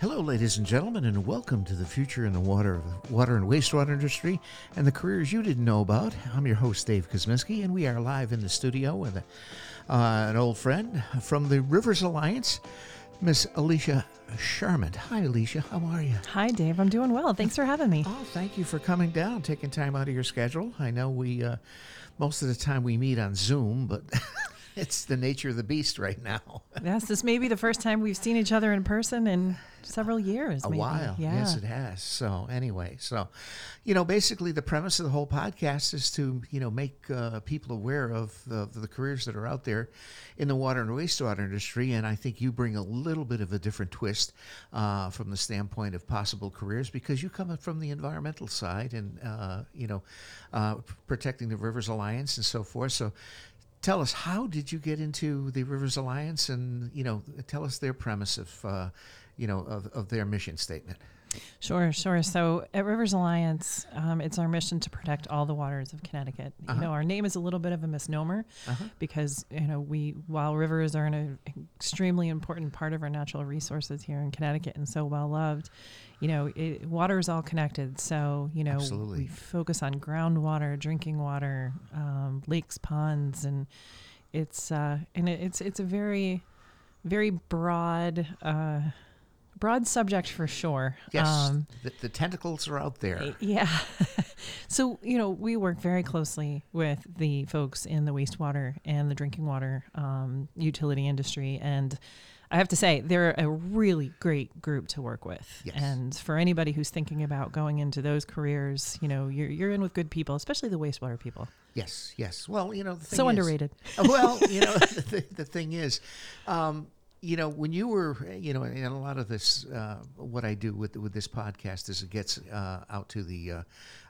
Hello, ladies and gentlemen, and welcome to the future in the water, water and wastewater industry, and the careers you didn't know about. I'm your host, Dave Kosminski, and we are live in the studio with a, uh, an old friend from the Rivers Alliance, Miss Alicea Charamut. Hi, Alicea. How are you? Hi, Dave. I'm doing well. Thanks for having me. Oh, thank you for coming down, taking time out of your schedule. I know we uh, most of the time we meet on Zoom, but it's the nature of the beast right now. yes, this may be the first time we've seen each other in person in several years. A maybe. while. Yeah. Yes, it has. So anyway, so you know, basically the premise of the whole podcast is to you know make uh, people aware of, of the careers that are out there in the water and wastewater industry, and I think you bring a little bit of a different twist uh, from the standpoint of possible careers because you come from the environmental side and uh, you know uh, protecting the Rivers Alliance and so forth. So tell us how did you get into the Rivers Alliance, and you know, tell us their premise of, uh, you know, of, of their mission statement. Sure, sure. So at Rivers Alliance, um, it's our mission to protect all the waters of Connecticut. Uh-huh. You know, our name is a little bit of a misnomer Uh-huh. because you know we while rivers are an extremely important part of our natural resources here in Connecticut and so well loved, you know, it, water is all connected. So you know, Absolutely. we focus on groundwater, drinking water, um, lakes, ponds, and it's uh, and it, it's it's a very very broad. Uh, broad subject for sure Yes, um, the, the tentacles are out there. yeah. so, you know, we work very closely with the folks in the wastewater and the drinking water um, utility industry. And I have to say, they're a really great group to work with. Yes. And for anybody who's thinking about going into those careers, you know, you're, you're in with good people, especially the wastewater people. Yes, yes. Well, you know, the thing So is- underrated. well, you know, the, the thing is, um, you know, when you were, you know, and a lot of this, uh, what I do with with this podcast is it gets uh, out to the uh,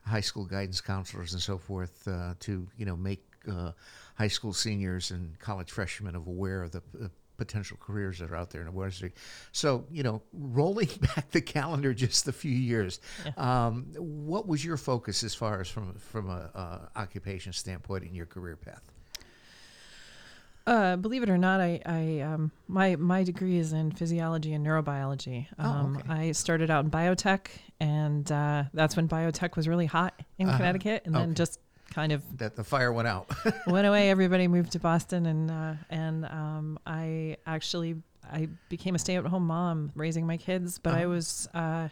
high school guidance counselors and so forth uh, to, you know, make uh, high school seniors and college freshmen aware of the. Uh, potential careers that are out there in the water industry. So, you know, rolling back the calendar just a few years, um, what was your focus as far as from from a uh, occupation standpoint in your career path? Uh, believe it or not, I, I um, my my degree is in physiology and neurobiology. Oh, Um, okay. I started out in biotech, and uh, that's when biotech was really hot in Uh-huh. Connecticut, and then just kind of That the fire went out. went away. Everybody moved to Boston, and uh, and um, I actually I became a stay-at-home mom, raising my kids. But I Uh-huh. was uh,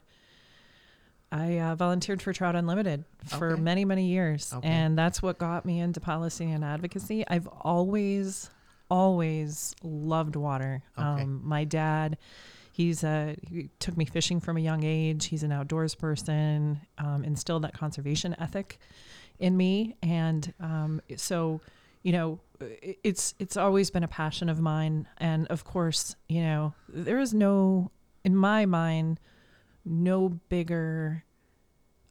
I uh, volunteered for Trout Unlimited for Okay. many many years, Okay. and that's what got me into policy and advocacy. I've always always loved water. Okay. Um, my dad. He's uh, he took me fishing from a young age. He's an outdoors person, um, instilled that conservation ethic in me, and um, so you know it's it's always been a passion of mine. And of course, you know there is no, in my mind, no bigger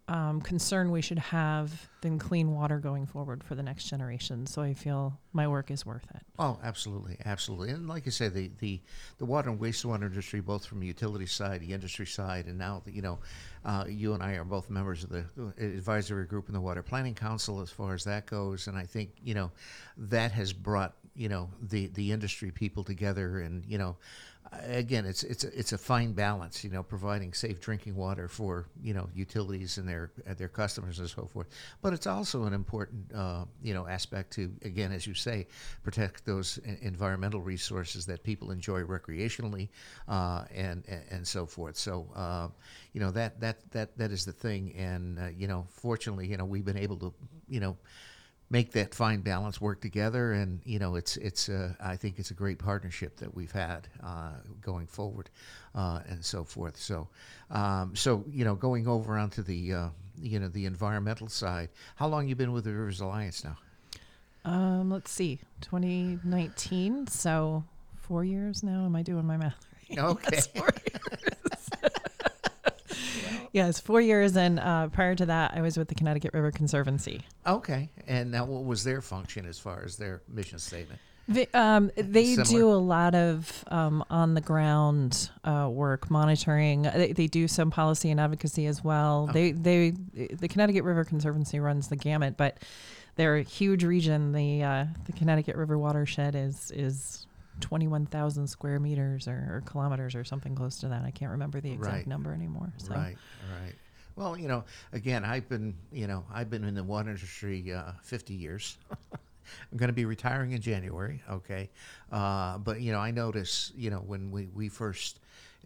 um, concern we should have than clean water going forward for the next generation. So I feel my work is worth it. Oh, absolutely, absolutely. And like I say, the, the, the water and wastewater industry, both from the utility side, the industry side, and now, you know, uh, you and I are both members of the advisory group in the Water Planning Council as far as that goes. And I think, you know, that has brought, you know, the, the industry people together and, you know, again, it's it's a, it's a fine balance, you know, providing safe drinking water for you know utilities and their uh, their customers and so forth. But it's also an important uh, you know aspect to again, as you say, protect those environmental resources that people enjoy recreationally uh, and, and and so forth. So uh, you know that that that that is the thing, and uh, you know, fortunately, you know, we've been able to you know make that fine balance work together and you know it's it's uh, I think it's a great partnership that we've had uh, going forward uh, and so forth so um, so you know going over onto the uh, you know the environmental side how long you been with the Rivers Alliance now Um, let's see, 2019. So four years now. Am I doing my math? right? okay Yes, four years. yes, four years. And uh, prior to that, I was with the Connecticut River Conservancy. okay and now what was their function as far as their mission statement They, um, they do a lot of um, on the ground uh, work, monitoring. They, they do some policy and advocacy as well. They, they, the Connecticut River Conservancy runs the gamut, but they're a huge region. The uh, the Connecticut River watershed is is 21,000 square meters or, or kilometers or something close to that. I can't remember the exact Right. number anymore. So. Right, right. Well, you know, again, I've been, you know, I've been in the water industry uh, 50 years. I'm going to be retiring in January, okay? Uh, but you know, I notice, you know, when we we first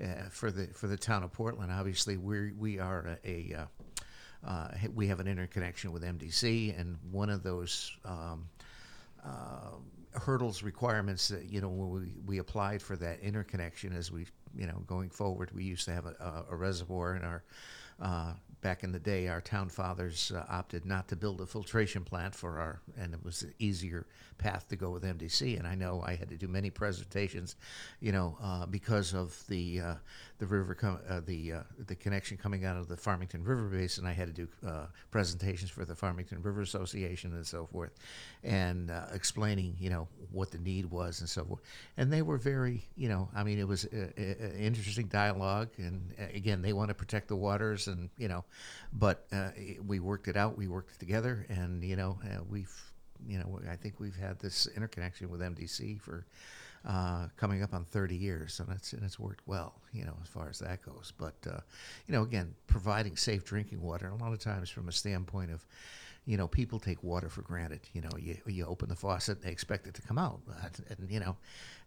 uh, for the for the town of Portland, obviously we we are a, a uh, uh, we have an interconnection with MDC, and one of those. Um, uh, hurdles requirements that you know when we, we applied for that interconnection as we you know going forward we used to have a, a, a reservoir in our uh, back in the day our town fathers uh, opted not to build a filtration plant for our and it was an easier path to go with MDC and I know I had to do many presentations you know uh, because of the uh, the river com- uh, the uh, the connection coming out of the Farmington River Basin. I had to do presentations for the Farmington River Association and so forth and explaining you know what the need was and so forth. And they were very you know I mean it was an interesting dialogue. And again they want to protect the waters and you know but uh, we worked it out we worked together and you know uh, we've you know I think we've had this interconnection with MDC for uh, coming up on 30 years, and it's and it's worked well, you know, as far as that goes. But uh, you know, again, providing safe drinking water, a lot of times from a standpoint of, you know, people take water for granted. You know, you you open the faucet, they expect it to come out, and, you know,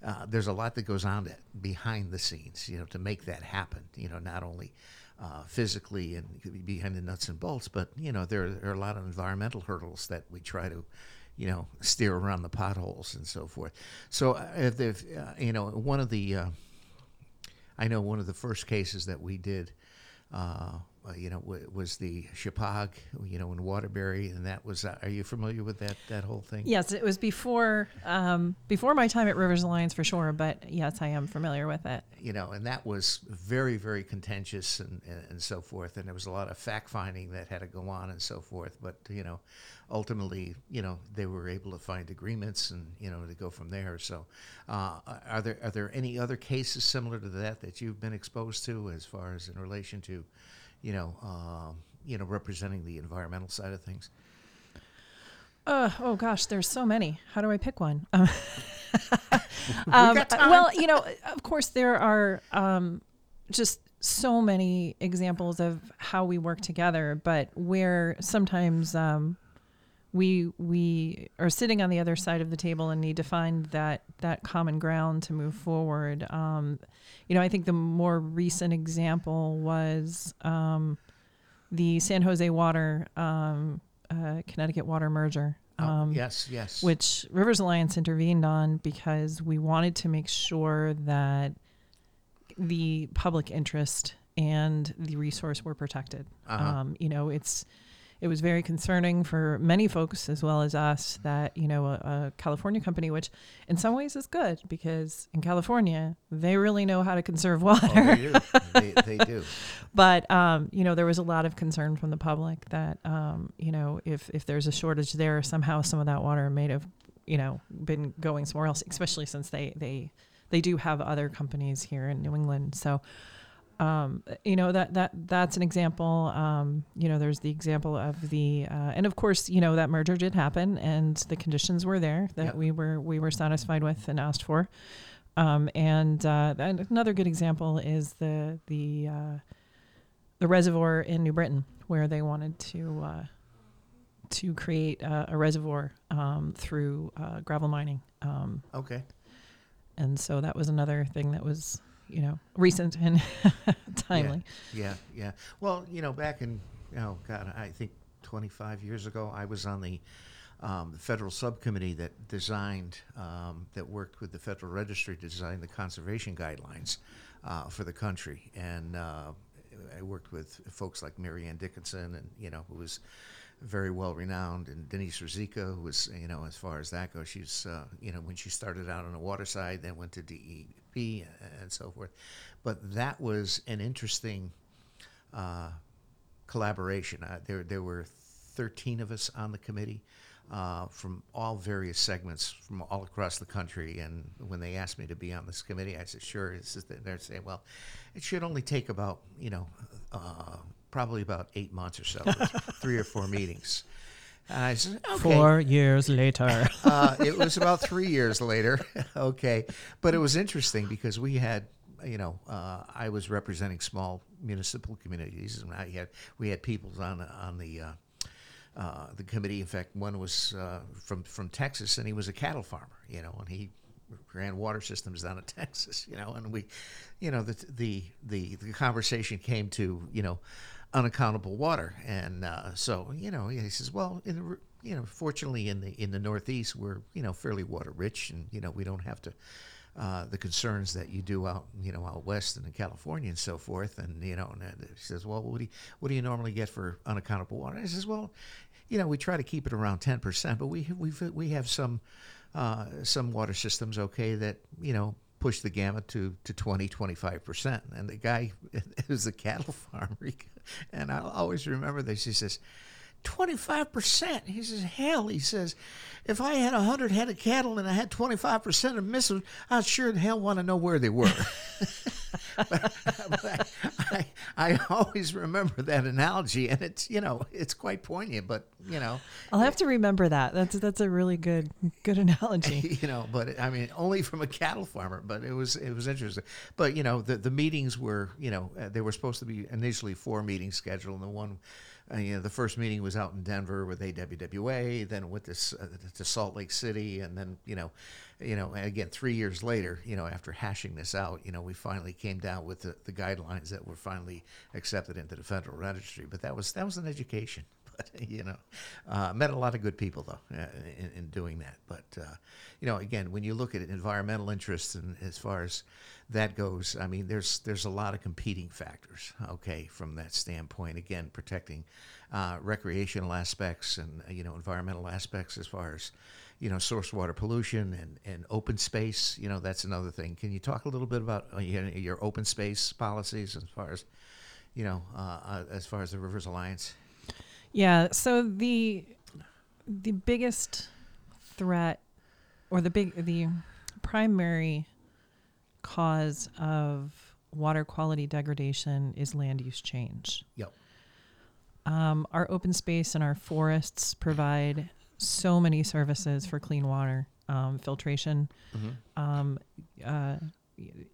uh, there's a lot that goes on behind the scenes, you know, to make that happen. You know, not only uh, physically and behind the nuts and bolts, but you know, there, there are a lot of environmental hurdles that we try to you know, steer around the potholes and so forth. So, uh, if they've, uh, you know, one of the, uh, I know one of the first cases that we did, uh, you know, w- was the Chippewa, you know, in Waterbury, and that was. Uh, are you familiar with that that whole thing? Yes, it was before um, before my time at Rivers Alliance for sure, but yes, I am familiar with it. you know, and that was very, very contentious and, and, and so forth. And there was a lot of fact finding that had to go on and so forth. But, you know, ultimately, you know, they were able to find agreements and, you know, to go from there. So, uh, are there are there any other cases similar to that that you've been exposed to as far as in relation to, you know, um, you know, representing the environmental side of things? Uh, oh gosh, there's so many. How do I pick one? Um, um, well, you know, of course, there are um, just so many examples of how we work together, but where sometimes um, we we are sitting on the other side of the table and need to find that that common ground to move forward. Um, you know, I think the more recent example was um, the San Jose Water um, uh, Connecticut Water merger. Oh, Um, yes, yes. which Rivers Alliance intervened on because we wanted to make sure that the public interest and the resource were protected. Uh-huh. Um, you know, it's it was very concerning for many folks as well as us that you know a, a California company, which in some ways is good because in California they really know how to conserve water. oh, they do. they, they do. But um, you know, there was a lot of concern from the public that um, you know, if if there's a shortage there, somehow some of that water may have, you know, been going somewhere else. Especially since they they they do have other companies here in New England. So, um, you know that that that's an example. Um, you know, there's the example of the uh, and of course, you know that merger did happen and the conditions were there that Yeah. we were we were satisfied with and asked for. Um, and, uh, and another good example is the the uh, the reservoir in New Britain, where they wanted to uh, to create uh, a reservoir um, through uh, gravel mining, um, Okay. and so that was another thing that was you know recent and timely. Yeah, yeah. Well, you know, back in, oh God, I think 25 years ago, I was on the, um, federal subcommittee that designed, um, that worked with the Federal Registry to design the conservation guidelines uh, for the country. And uh, I worked with folks like Marianne Dickinson, and, you know, who was very well renowned, and Denise Ruzicka, who was, you know, as far as that goes, she's, uh, you know, when she started out on the water side, then went to DEP and so forth. But that was an interesting uh, collaboration. Uh, there, there were 13 of us on the committee uh, from all various segments from all across the country. And when they asked me to be on this committee, I said, sure. They're saying, well, it should only take about, you know, uh, probably about eight months or so, three or four meetings. I said, okay. Four years later. uh, it was about three years later. okay, but it was interesting because we had, you know, uh, I was representing small municipal communities, and I had we had people on the- on the. Uh, uh, the committee, in fact, one was uh, from from Texas, and he was a cattle farmer, you know, and he ran water systems down in Texas, you know, and we, you know, the the the, the conversation came to, you know, unaccountable water, and uh, so you know, he says, well, in the, you know, fortunately in the in the Northeast, we're you know fairly water rich, and you know we don't have to. Uh, the concerns that you do out, you know, out west and in California and so forth, and you know, and uh, he says, "Well, what do you, what do you normally get for unaccountable water?" I says, "Well, you know, we try to keep it around ten percent, but we we we have some uh, some water systems, okay, that you know push the gamut to to 20 25 percent and the guy is a cattle farmer he- and i'll always remember that. She says 25%. He says, hell, he says, if I had 100 head of cattle and I had 25% of missing, I'd sure the hell want to know where they were. but, but I, I, I always remember that analogy, and it's, you know, it's quite poignant, but, you know, I'll have to remember that. That's that's a really good good analogy. you know, but I mean, only from a cattle farmer. But it was it was interesting. But you know, the the meetings were you know uh, they were supposed to be initially four meetings scheduled, and the one. Uh, you know, the first meeting was out in Denver with AWWA, then with this uh, to Salt Lake City, and then you know, you know, again three years later, you know, after hashing this out, you know, we finally came down with the, the guidelines that were finally accepted into the federal registry. But that was that was an education but you know, uh, met a lot of good people though uh, in, in doing that. But uh, you know, again, when you look at environmental interests and as far as that goes, I mean, there's there's a lot of competing factors. Okay, from that standpoint, again, protecting uh, recreational aspects and you know environmental aspects as far as you know source water pollution and, and open space. You know, that's another thing. Can you talk a little bit about uh, your, your open space policies as far as you know, uh, uh, as far as the Rivers Alliance? Yeah. So the the biggest threat, or the big the primary cause of water quality degradation is land use change. Yep. Um, our open space and our forests provide so many services for clean water, um, filtration, Mm-hmm. um, uh,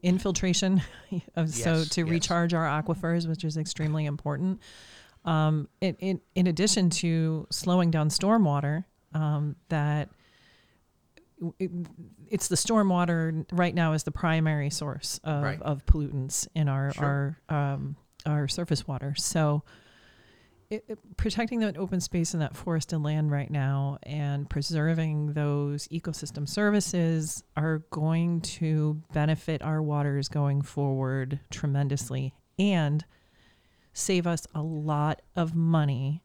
infiltration, of, so to yes. recharge our aquifers, which is extremely important. Um, in, in, in addition to slowing down stormwater, um, that it, it's the stormwater right now is the primary source of, Right. of pollutants in our Sure. our um, our surface water. So, it, it- protecting that open space and that forested land right now and preserving those ecosystem services are going to benefit our waters going forward tremendously and save us a lot of money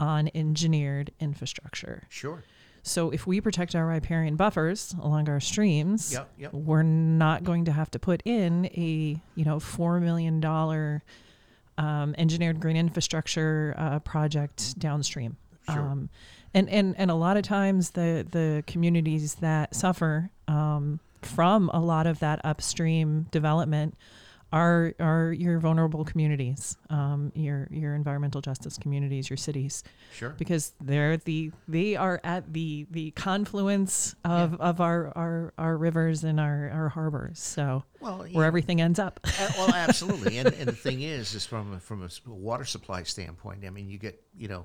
on engineered infrastructure. Sure. So if we protect our riparian buffers along our streams, Yep. Yep. we're not going to have to put in a you know four million dollar um, engineered green infrastructure uh, project downstream. Sure. Um, and, and and a lot of times the the communities that suffer um, from a lot of that upstream development are are your vulnerable communities, um, your your environmental justice communities, your cities Sure. because they're the they are at the the confluence of, of our, our our rivers and our, our harbors so Well, where everything ends up uh, well, absolutely. And, and the thing is, is from a, from a s- water supply standpoint. I mean, you get you know,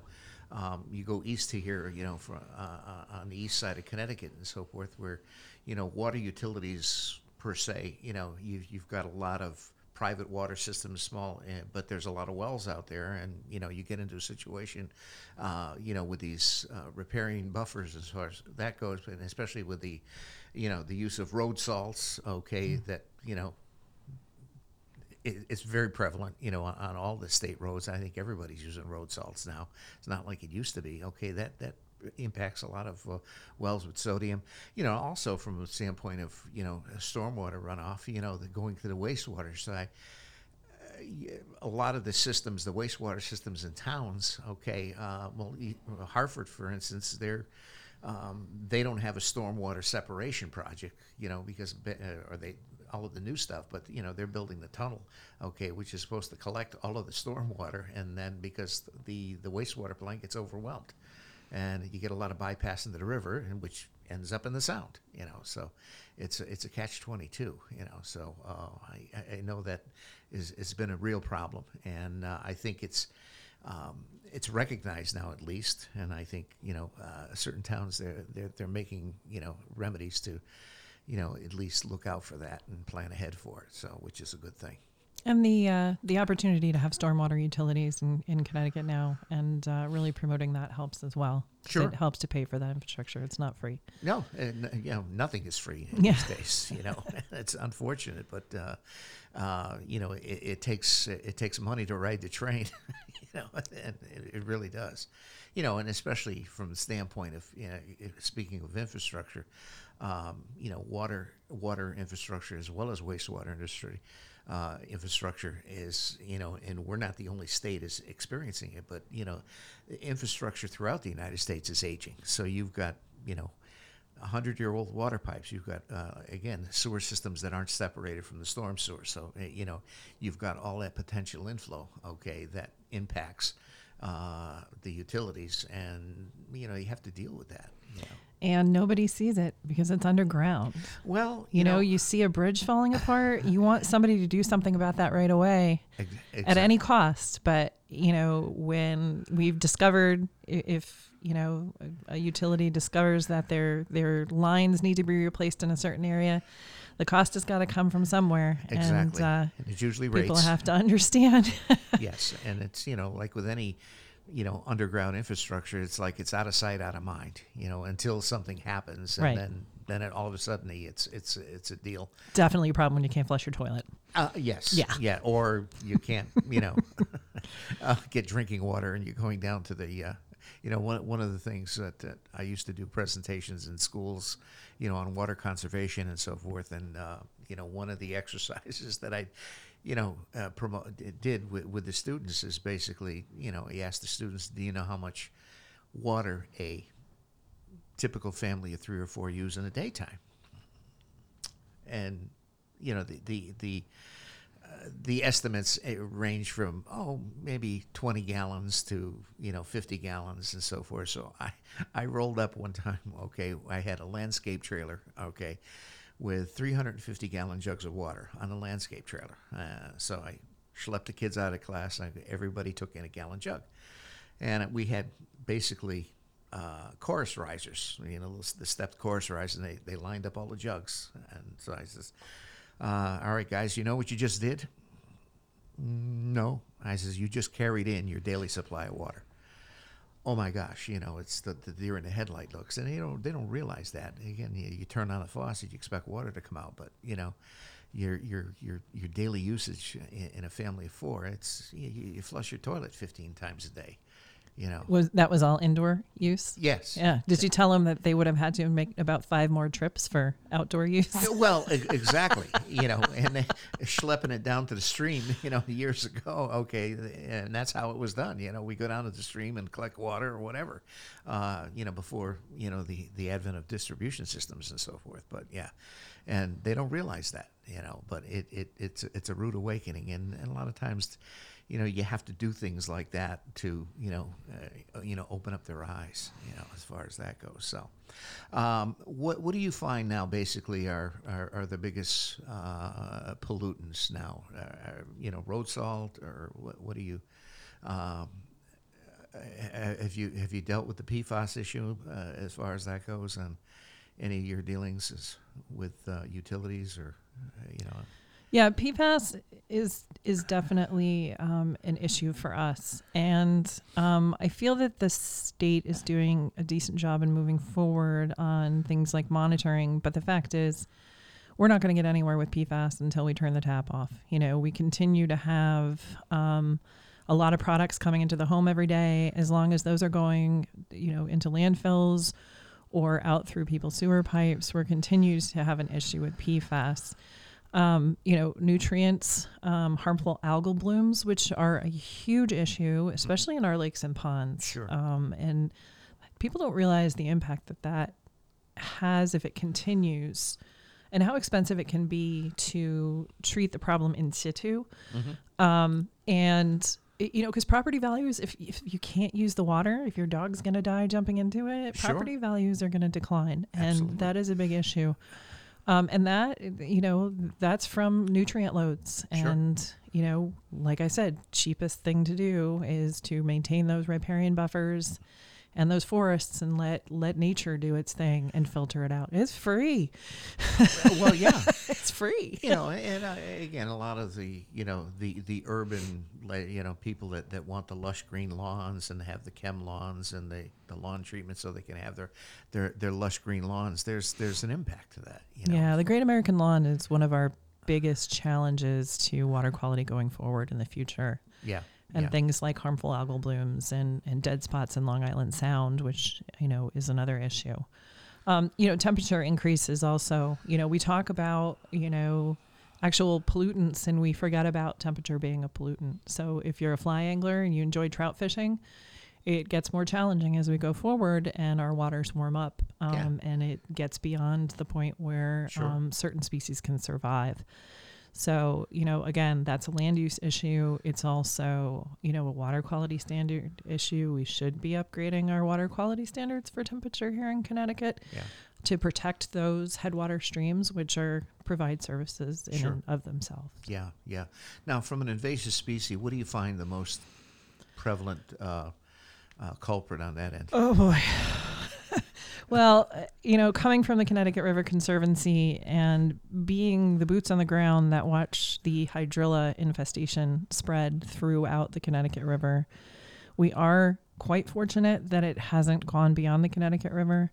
um, you go east to here, you know, from uh, uh, on the east side of Connecticut and so forth, where you know water utilities per se, you know, you you've got a lot of private water systems, small, uh, but there's a lot of wells out there, and you know, you get into a situation, uh, you know, with these uh, riparian buffers as far as that goes, and especially with the, you know, the use of road salts. Okay, that you know it, it's very prevalent, you know, on, on all the state roads. I think everybody's using road salts now. It's not like it used to be. Okay, that that impacts a lot of uh, wells with sodium. You know, also from a standpoint of you know stormwater runoff. You know, the going to the wastewater side. uh, A lot of the systems, the wastewater systems in towns, okay, uh, well, Hartford, for instance, they're um, they don't have a stormwater separation project, you know, because be- uh, or they all of the new stuff, but you know they're building the tunnel, okay, which is supposed to collect all of the stormwater, and then because the the wastewater plant gets overwhelmed, and you get a lot of bypass into the river, and which ends up in the sound. You know, so it's a, it's a catch twenty two. You know, so uh, I, I know that is it's been a real problem, and uh, I think it's. Um, it's recognized now, at least, and I think you know uh, certain towns they're, they're they're making you know remedies to, you know, at least look out for that and plan ahead for it. So, which is a good thing. And the uh, the opportunity to have stormwater utilities in, in Connecticut now, and uh, really promoting that helps as well. Sure. it helps to pay for that infrastructure. It's not free. No, and uh, you know nothing is free in Yeah. these days. You know, it's unfortunate, but uh, uh, you know it, it takes it takes money to ride the train. you know, and it, it really does. You know, and especially from the standpoint of you know, speaking of infrastructure, um, you know, water water infrastructure as well as wastewater industry. Uh, infrastructure is, you know, and we're not the only state is experiencing it, but you know, infrastructure throughout the United States is aging. So you've got, you know, hundred year old water pipes. You've got uh, again sewer systems that aren't separated from the storm sewer. So uh, you know you've got all that potential inflow. Okay, that impacts uh, the utilities, and you know you have to deal with that. You know. And nobody sees it because it's underground. Well, You, know, you see a bridge falling apart, you want somebody to do something about that right away ex- at any cost. But, you know, when we've discovered if, you know, a, a utility discovers that their their lines need to be replaced in a certain area, the cost has got to come from somewhere. exactly, And uh, and it's usually people rates. have to understand. yes, and it's you know like with any you know underground infrastructure, it's like it's out of sight, out of mind. You know until something happens, and Right. then then it, all of a sudden it's it's it's a deal. Definitely a problem when you can't flush your toilet. Uh, yes. Yeah. Yeah. Or you can't, you know, uh, get drinking water and you're going down to the, uh, you know, one, one of the things that, that I used to do presentations in schools, you know, on water conservation and so forth. And, uh, you know, one of the exercises that I, you know, uh, promote, did with, with the students is basically, you know, he asked the students, do you know how much water a typical family of three or four use in a daytime? And, you know, the, the, the, the estimates eh, range from oh maybe 20 gallons to you know 50 gallons and so forth so i i rolled up one time okay i had a landscape trailer okay with 350 gallon jugs of water on a landscape trailer uh, so i schlepped the kids out of class and everybody took in a gallon jug and we had basically uh, chorus risers, you know, the stepped chorus risers, and they, they lined up all the jugs. And so I says, uh, all right, guys, you know what you just did? "Mm, No. I says, you just carried in your daily supply of water. Oh my gosh, you know, it's the, the deer in the headlight looks. And they don't, they don't realize that. Again, you, you turn on a faucet, you expect water to come out, but, you know, your, your, your, your daily usage in, in a family of four, it's, you, you flush your toilet 15 times a day, you know. Was that was all indoor use? Yes. Yeah. Did you tell them that they would have had to make about five more trips for outdoor use? Well, exactly. you know, and they schlepping it down to the stream, you know, years ago. Okay, and that's how it was done. You know, we go down to the stream and collect water or whatever. Uh, you know, before you know the the advent of distribution systems and so forth. But yeah, and they don't realize that. You know, but it, it it's it's a rude awakening, and, and a lot of times. You know, you have to do things like that to, you know, uh, you know, open up their eyes. You know, as far as that goes. So, um, what what do you find now? Basically, are are, are the biggest uh, pollutants now? Uh, are, you know, road salt, or what? What do you? Um, uh, have you have you dealt with the PFAS issue uh, as far as that goes, and any of your dealings with uh, utilities, or uh, you know? Yeah, PFAS is is definitely um, an issue for us, and um, I feel that the state is doing a decent job in moving forward on things like monitoring. But the fact is, we're not going to get anywhere with PFAS until we turn the tap off. You know, we continue to have um, a lot of products coming into the home every day. As long as those are going, you know, into landfills or out through people's sewer pipes, we're continues to have an issue with PFAS um, you know, nutrients, um, harmful algal blooms, which are a huge issue, especially in our lakes and ponds. Sure. Um, and people don't realize the impact that that has if it continues and how expensive it can be to treat the problem in situ. Um, and you know, because property values, if, if you can't use the water, if your dog's going to die jumping into it, Sure. property values are going to decline. Absolutely. And that is a big issue. Um, and that, you know, that's from nutrient loads. Sure. And, you know, like I said, cheapest thing to do is to maintain those riparian buffers and those forests and let let nature do its thing and filter it out. It's free. well, yeah. It's free. you know, and uh, again, a lot of the you know the the urban you know people that, that want the lush green lawns and have the chem lawns and the, the lawn treatment so they can have their their their lush green lawns. There's there's an impact to that. You know? Yeah, the Great American Lawn is one of our biggest challenges to water quality going forward in the future. yeah, And yeah. things like harmful algal blooms and, and dead spots in Long Island Sound, which, you know, is another issue. Um, you know, temperature increases also. You know, we talk about, you know, actual pollutants and we forget about temperature being a pollutant. So if you're a fly angler and you enjoy trout fishing, it gets more challenging as we go forward and our waters warm up um, and it gets beyond the point where Sure. um, certain species can survive. So, you know, again, that's a land use issue. It's also, you know, a water quality standard issue. We should be upgrading our water quality standards for temperature here in Connecticut yeah. to protect those headwater streams, which are provide services in Sure. and of themselves. Yeah, yeah. Now, from an invasive species, what do you find the most prevalent uh, uh, culprit on that end? Oh boy. Well, uh, you know, coming from the Connecticut River Conservancy and being the boots on the ground that watch the hydrilla infestation spread throughout the Connecticut River, we are quite fortunate that it hasn't gone beyond the Connecticut River.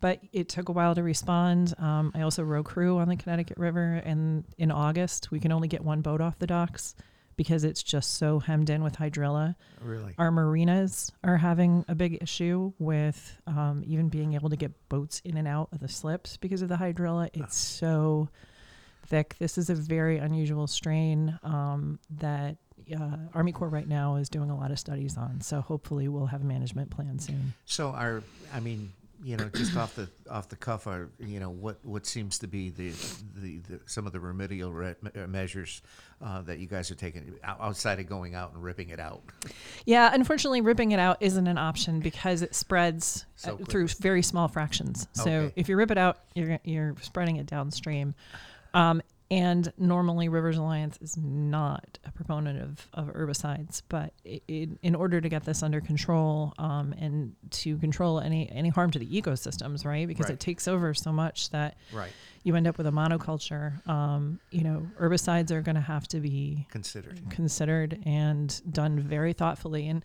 But it took a while to respond. Um, I also row crew on the Connecticut River, and in August we can only get one boat off the docks because it's just so hemmed in with hydrilla Really? our marinas are having a big issue with um, even being able to get boats in and out of the slips because of the hydrilla. It's so thick. This is a very unusual strain um, that uh, Army Corps right now is doing a lot of studies on. So hopefully we'll have a management plan soon. So, are I mean, you know, just off the off the cuff, are you know what what seems to be the the, the some of the remedial re- uh, measures uh, that you guys are taking outside of going out and ripping it out? Yeah, unfortunately, ripping it out isn't an option because it spreads So uh, through very small fractions. So Okay. if you rip it out, you're you're spreading it downstream. Um, and normally, Rivers Alliance is not a proponent of, of herbicides, but in order to get this under control um, and to control any any harm to the ecosystems, right? Because Right. it takes over so much that Right. you end up with a monoculture. Um, you know, herbicides are going to have to be Considered. considered and done very thoughtfully. And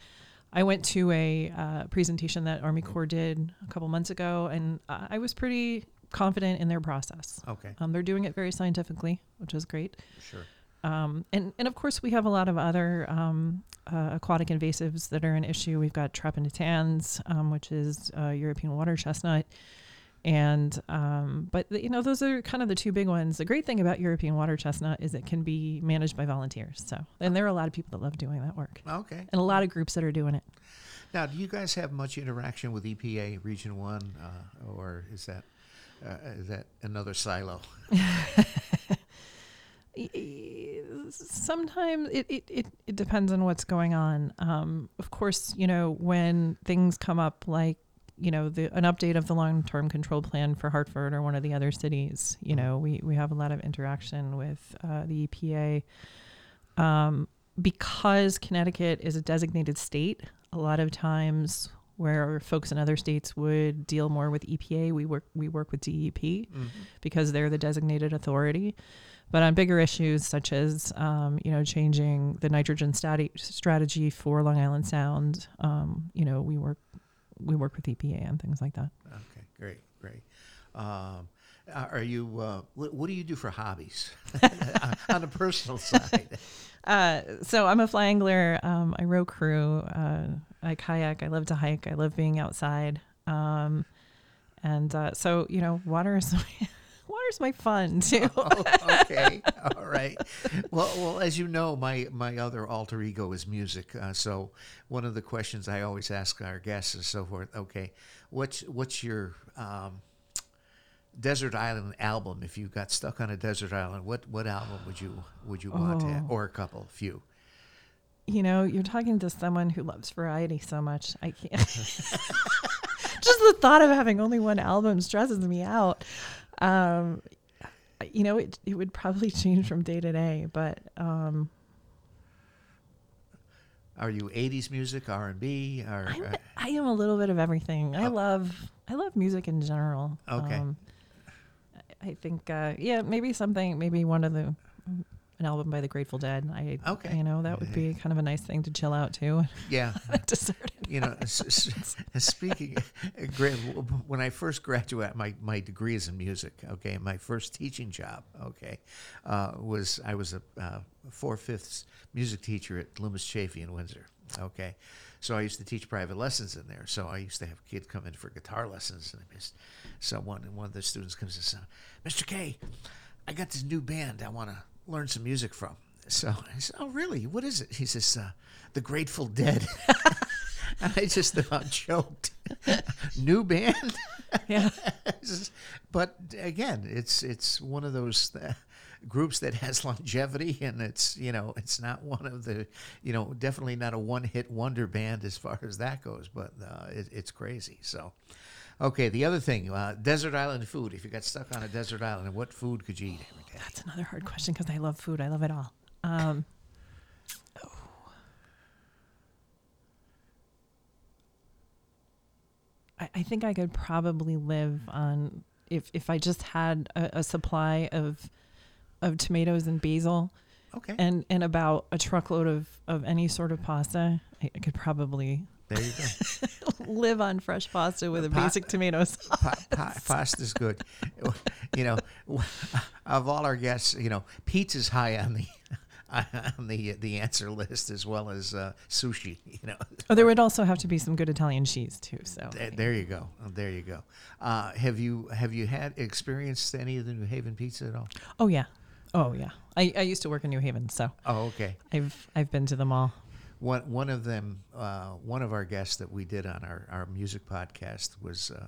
I went to a uh, presentation that Army Corps did a couple months ago, and I was pretty confident in their process. Okay. Um, they're doing it very scientifically, which is great. Sure. Um, and, and of course, we have a lot of other um, uh, aquatic invasives that are an issue. We've got Trapa natans, um, which is uh, European water chestnut. And, um, but you know, those are kind of the two big ones. The great thing about European water chestnut is it can be managed by volunteers. So, and there are a lot of people that love doing that work Okay. and a lot of groups that are doing it. Now, do you guys have much interaction with EPA Region One, uh, or is that uh, is that another silo? sometimes it, it, it, it depends on what's going on. Um, of course, you know, when things come up like, you know, the, an update of the long-term control plan for Hartford or one of the other cities, you know, we, we have a lot of interaction with uh, the EPA. Um, because Connecticut is a designated state, a lot of times where folks in other states would deal more with EPA, we work we work with DEP because they're the designated authority. But on bigger issues such as um, you know changing the nitrogen stati- strategy for Long Island Sound, um, you know we work we work with EPA and things like that. Okay, great, great. Um, are are you? Uh, what, what do you do for hobbies on the personal side? Uh, so I'm a fly angler. Um, I row crew. Uh, I kayak. I love to hike. I love being outside. Um, and uh, so you know, water is water's my fun too. oh, okay, all right. Well, well, as you know, my my other alter ego is music. Uh, so one of the questions I always ask our guests is so forth. Okay, what's what's your um, desert island album? If you got stuck on a desert island, what what album would you would you want to? Oh. or a couple, few? You know, you're talking to someone who loves variety so much. I can't. Just the thought of having only one album stresses me out. Um, you know, it it would probably change from day to day, but um, Are you '80s music, R&B, or I'm, uh, I am a little bit of everything. I Oh. love I love music in general. Okay. Um, I I think uh, yeah, maybe something, maybe one of the an album by the Grateful Dead. I Okay. you know that would be kind of a nice thing to chill out to. yeah? Deserted. you know, speaking, when I first graduated, my, my degree is in music. Okay, my first teaching job, okay, uh, was I was a uh, four fifths music teacher at Loomis Chaffee in Windsor. Okay, so I used to teach private lessons in there. So I used to have kids come in for guitar lessons, and I missed someone, and one of the students comes and says, "Mr. K, I got this new band I want to learn some music from." So I said, "Oh, really? What is it?" He says, uh, "The Grateful Dead." And I just about choked. New band, Yeah. But again, it's it's one of those uh, groups that has longevity, and it's you know it's not one of the you know definitely not a one hit wonder band as far as that goes, but uh, it, it's crazy. So, okay, the other thing, uh, desert island food. If you got stuck on a desert island, what food could you eat every day? That's another hard question because I love food. I love it all. Um. I, I think I could probably live on if if I just had a, a supply of of tomatoes and basil Okay, and and about a truckload of of any sort of pasta. I, I could probably there you go. live on fresh pasta with a basic tomato sauce. pa- pa- pasta's good. You know, of all our guests, you know, pizza's high on the on the the answer list as well as uh, sushi. You know, Oh, there would also have to be some good Italian cheese too. So Th- there you go. There you go. Uh, have you have you had experienced any of the New Haven pizza at all? Oh yeah. Oh yeah. I, I used to work in New Haven, so Oh, okay. I've I've been to them all. One one of them, uh, one of our guests that we did on our, our music podcast was uh,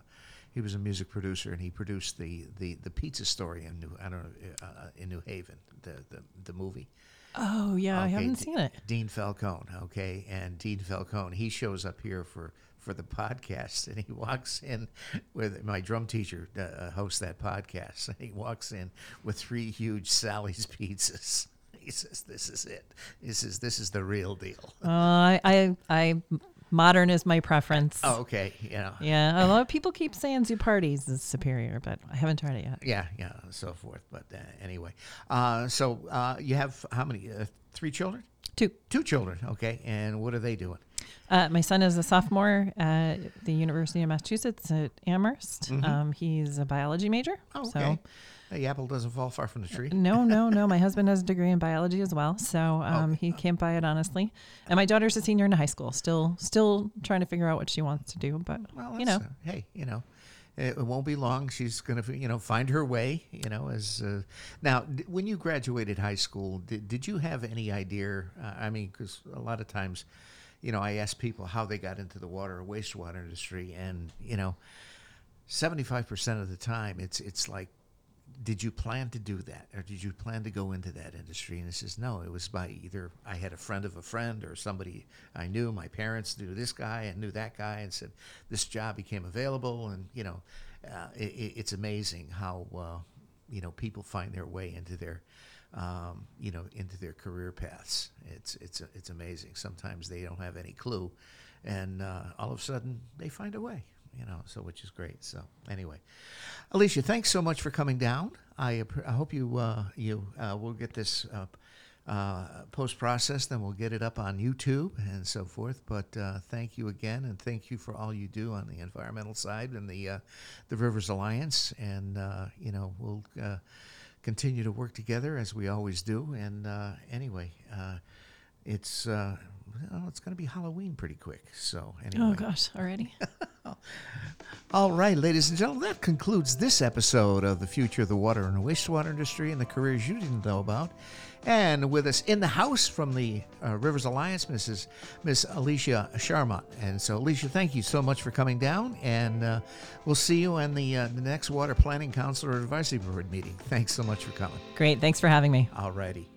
he was a music producer and he produced the, the, the pizza story in New I don't know uh, in New Haven the the, the movie. Oh yeah, I haven't D- seen it. Dean Falcone, okay, and Dean Falcone, he shows up here for for the podcast, and he walks in with my drum teacher uh, hosts that podcast, and he walks in with three huge Sally's pizzas. He says, "This is it. This is this is the real deal." Uh, I, I I modern is my preference. Oh, okay, know, Yeah, a lot of people keep saying Zuppardi's is superior, but I haven't tried it yet. yeah, yeah, and so forth. But uh, anyway, uh, so uh, you have how many? Uh, three children? Two. Two children, okay. And what are they doing? Uh, my son is a sophomore at the University of Massachusetts at Amherst. Um, he's a biology major. Oh, So okay. the apple doesn't fall far from the tree. No, no, no. My husband has a degree in biology as well, so um, he can't buy it honestly. And my daughter's a senior in high school, still, still trying to figure out what she wants to do. But Well, you know, uh, hey, you know, it, it won't be long. She's gonna, you know, find her way. You know, as uh, now, d- when you graduated high school, did, did you have any idea? Uh, I mean, because a lot of times, you know, I ask people how they got into the water or wastewater industry, and you know, seventy-five percent of the time, it's it's like did you plan to do that or did you plan to go into that industry? And it says no it was by either i had a friend of a friend or somebody i knew my parents knew this guy and knew that guy and said this job became available and you know uh, it, it's amazing how uh, you know people find their way into their um, you know into their career paths it's it's it's amazing sometimes they don't have any clue and uh, all of a sudden they find a way you know, so which is great. So anyway, Alicea, thanks so much for coming down. I, I hope you uh, you uh, will get this uh, post processed, then we'll get it up on YouTube and so forth. But uh, thank you again, and thank you for all you do on the environmental side and the uh, the Rivers Alliance. And you know, we'll continue to work together as we always do. And uh, anyway. Uh, it's uh, well, it's going to be Halloween pretty quick. So anyway, oh gosh, already. all right, ladies and gentlemen, that concludes this episode of the future of the water and wastewater industry and the careers you didn't know about. And with us in the house from the uh, Rivers Alliance, Mrs. Miss Alicea Charamut. And so, Alicea, thank you so much for coming down, and uh, we'll see you on the uh, the next Water Planning Council or Advisory Board meeting. Thanks so much for coming. Great, thanks for having me. All righty.